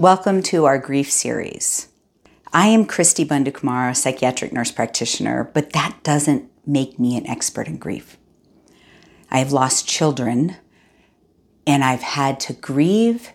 Welcome to our grief series. I am Christy Bundukumara, psychiatric nurse practitioner, but that doesn't make me an expert in grief. I have lost children and I've had to grieve,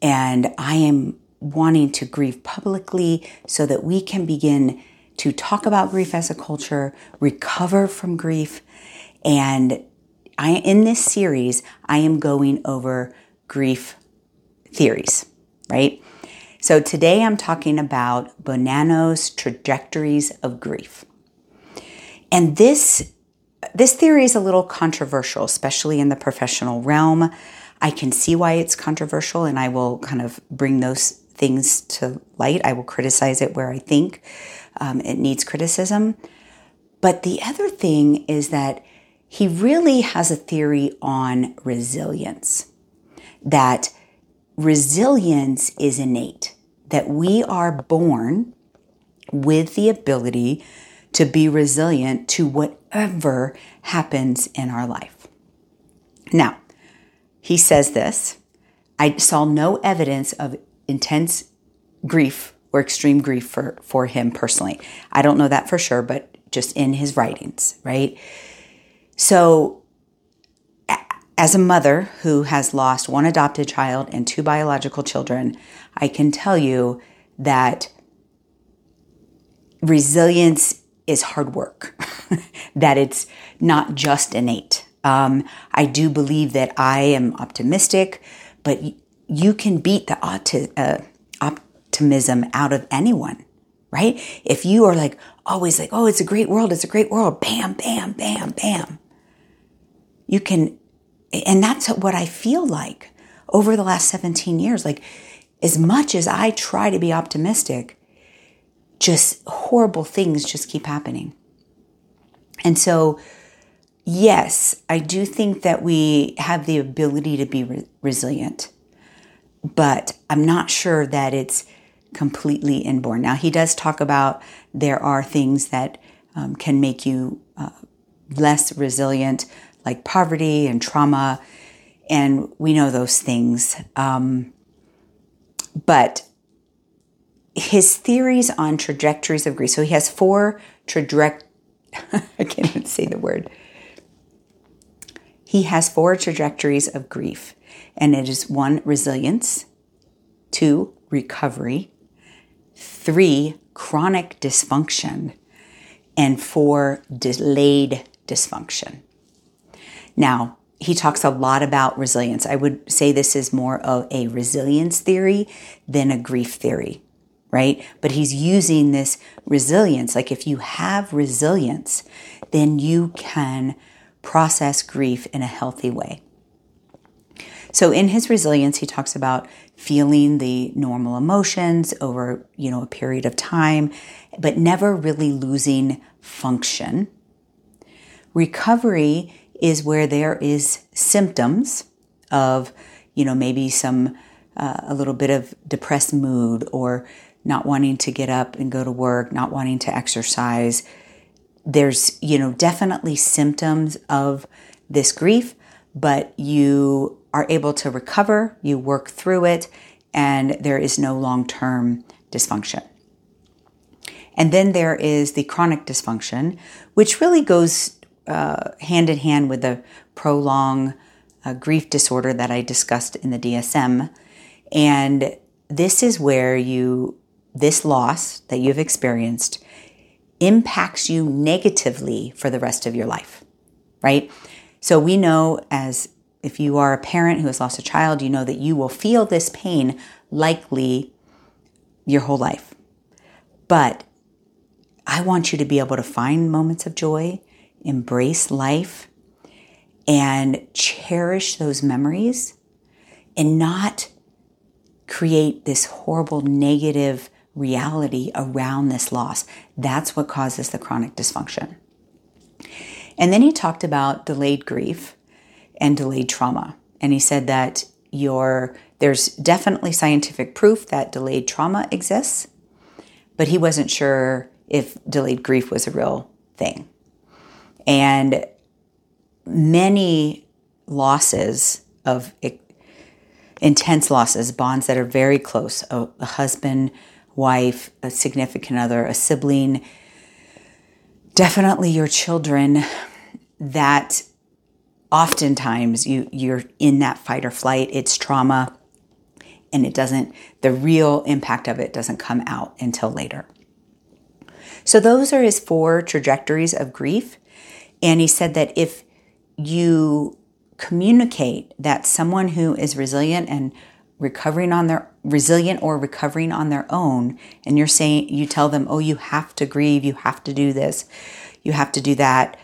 and I am wanting to grieve publicly so that we can begin to talk about grief as a culture, recover from grief, and I in this series I am going over grief theories, right? So today I'm talking about Bonanno's trajectories of grief. And this this theory is a little controversial, especially in the professional realm. I can see why it's controversial and I will kind of bring those things to light. I will criticize it where I think um, it needs criticism. But the other thing is that he really has a theory on resilience, that resilience is innate, that we are born with the ability to be resilient to whatever happens in our life. Now, he says this I saw no evidence of intense grief or extreme grief for, for him personally. I don't know that for sure, but just in his writings, right? So as a mother who has lost one adopted child and two biological children, I can tell you that resilience is hard work, that it's not just innate. Um, I do believe that I am optimistic, but you can beat the opti- uh, optimism out of anyone, right? If you are like always like, oh, it's a great world, it's a great world, bam, bam, bam, bam. You can and that's what I feel like over the last 17 years. Like, as much as I try to be optimistic, just horrible things just keep happening. And so, yes, I do think that we have the ability to be re- resilient, but I'm not sure that it's completely inborn. Now, he does talk about there are things that um, can make you uh, less resilient like poverty and trauma, and we know those things. Um, but his theories on trajectories of grief. So he has four traject. I can't even say the word. He has four trajectories of grief, and it is one resilience, two recovery, three chronic dysfunction, and four delayed dysfunction. Now, he talks a lot about resilience. I would say this is more of a resilience theory than a grief theory, right? But he's using this resilience. Like if you have resilience, then you can process grief in a healthy way. So in his resilience, he talks about feeling the normal emotions over, you know, a period of time, but never really losing function. Recovery is where there is symptoms of, you know, maybe some, uh, a little bit of depressed mood or not wanting to get up and go to work, not wanting to exercise. There's, you know, definitely symptoms of this grief, but you are able to recover, you work through it, and there is no long term dysfunction. And then there is the chronic dysfunction, which really goes hand in hand with the prolonged uh, grief disorder that I discussed in the DSM. And this is where you, this loss that you've experienced impacts you negatively for the rest of your life, right? So we know as if you are a parent who has lost a child, you know that you will feel this pain likely your whole life. But I want you to be able to find moments of joy embrace life and cherish those memories and not create this horrible negative reality around this loss. That's what causes the chronic dysfunction. And then he talked about delayed grief and delayed trauma. And he said that your there's definitely scientific proof that delayed trauma exists, but he wasn't sure if delayed grief was a real thing. And many losses of intense losses, bonds that are very close a, a husband, wife, a significant other, a sibling, definitely your children that oftentimes you you're in that fight or flight. It's trauma and it doesn't the real impact of it doesn't come out until later. So those are his four trajectories of grief and he said that if you communicate that someone who is resilient and recovering on their resilient or recovering on their own and you're saying you tell them oh you have to grieve you have to do this you have to do that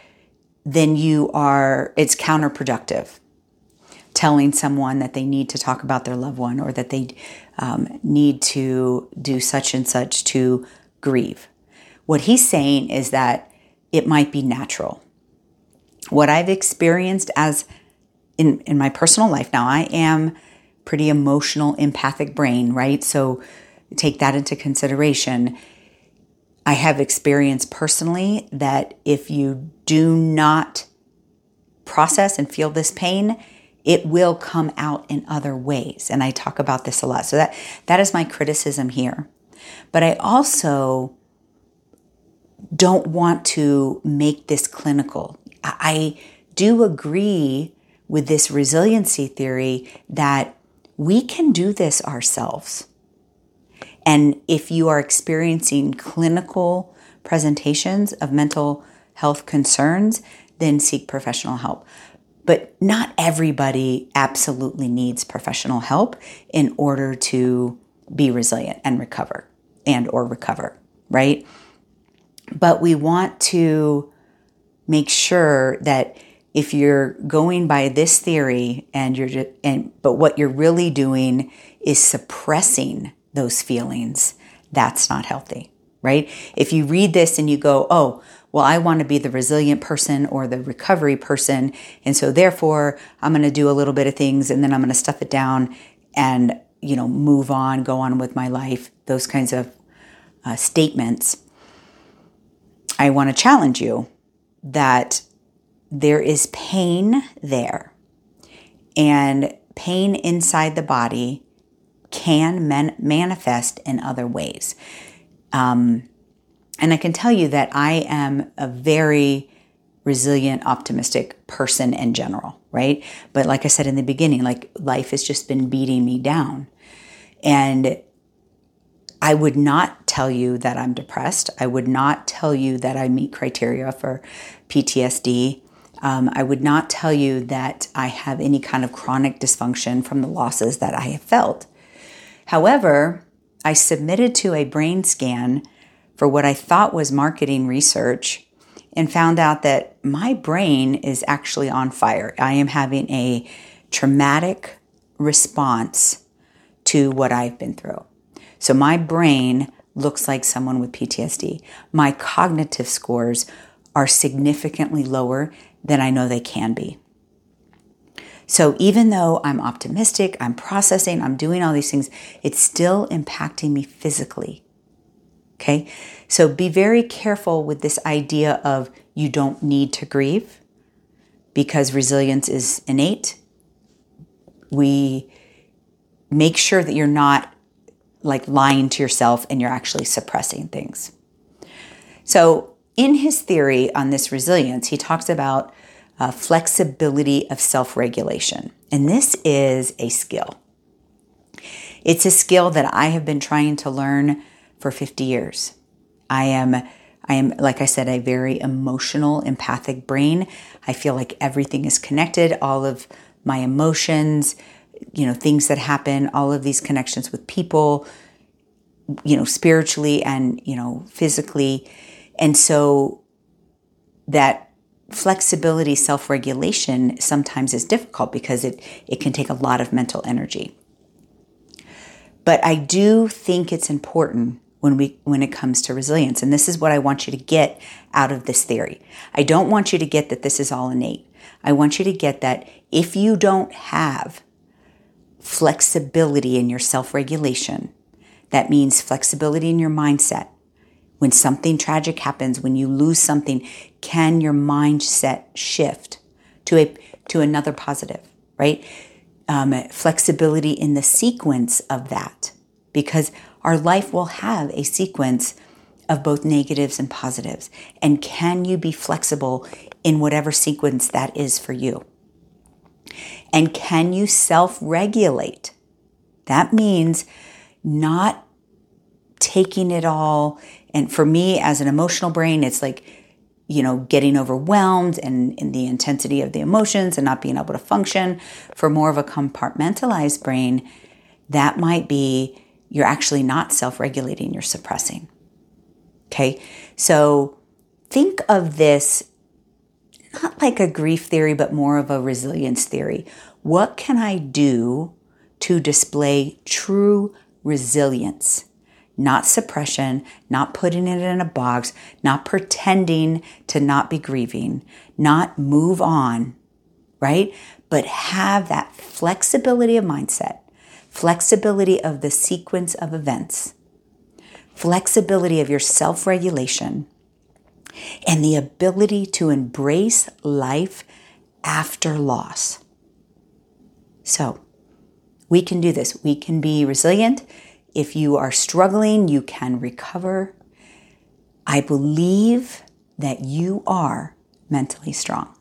then you are, it's counterproductive. Telling someone that they need to talk about their loved one or that they um, need to do such and such to grieve. What he's saying is that it might be natural. What I've experienced as in, in my personal life now, I am pretty emotional, empathic brain, right? So take that into consideration I have experienced personally that if you do not process and feel this pain, it will come out in other ways. And I talk about this a lot. So that that is my criticism here. But I also don't want to make this clinical. I do agree with this resiliency theory that we can do this ourselves. And if you are experiencing clinical presentations of mental health concerns, then seek professional help. But not everybody absolutely needs professional help in order to be resilient and recover and or recover, right? But we want to make sure that if you're going by this theory and you're just, and but what you're really doing is suppressing those feelings, that's not healthy, right? If you read this and you go, oh, well, I want to be the resilient person or the recovery person. And so therefore, I'm going to do a little bit of things and then I'm going to stuff it down and, you know, move on, go on with my life, those kinds of uh, statements. I want to challenge you that there is pain there. And pain inside the body can man- manifest in other ways. Um, and I can tell you that I am a very resilient, optimistic person in general, right? But like I said in the beginning, like life has just been beating me down. And I would not tell you that I'm depressed. I would not tell you that I meet criteria for PTSD. Um, I would not tell you that I have any kind of chronic dysfunction from the losses that I have felt. However, I submitted to a brain scan for what I thought was marketing research and found out that my brain is actually on fire. I am having a traumatic response to what I've been through. So my brain looks like someone with PTSD. My cognitive scores are significantly lower than I know they can be. So even though I'm optimistic, I'm processing, I'm doing all these things, it's still impacting me physically. Okay. So be very careful with this idea of you don't need to grieve because resilience is innate. We make sure that you're not like lying to yourself and you're actually suppressing things. So, in his theory on this resilience, he talks about uh, flexibility of self regulation. And this is a skill. It's a skill that I have been trying to learn for 50 years. I am I am like I said a very emotional empathic brain. I feel like everything is connected, all of my emotions, you know, things that happen, all of these connections with people, you know, spiritually and, you know, physically. And so that flexibility, self regulation sometimes is difficult because it, it can take a lot of mental energy. But I do think it's important when we when it comes to resilience and this is what I want you to get out of this theory. I don't want you to get that this is all innate. I want you to get that if you don't have flexibility in your self-regulation, that means flexibility in your mindset, when something tragic happens, when you lose something, can your mindset shift to a to another positive, right? um, flexibility in the sequence of that, because our life will have a sequence of both negatives and positives. And can you be flexible in whatever sequence that is for you? And can you self regulate? That means not taking it all. And for me, as an emotional brain, it's like, you know, getting overwhelmed and in the intensity of the emotions and not being able to function. For more of a compartmentalized brain, that might be you're actually not self regulating, you're suppressing. Okay, so think of this not like a grief theory, but more of a resilience theory. What can I do to display true resilience? Not suppression, not putting it in a box, not pretending to not be grieving, not move on, right? But have that flexibility of mindset, flexibility of the sequence of events, flexibility of your self regulation, and the ability to embrace life after loss. So, we can do this. We can be resilient. If you are struggling, you can recover. I believe that you are mentally strong.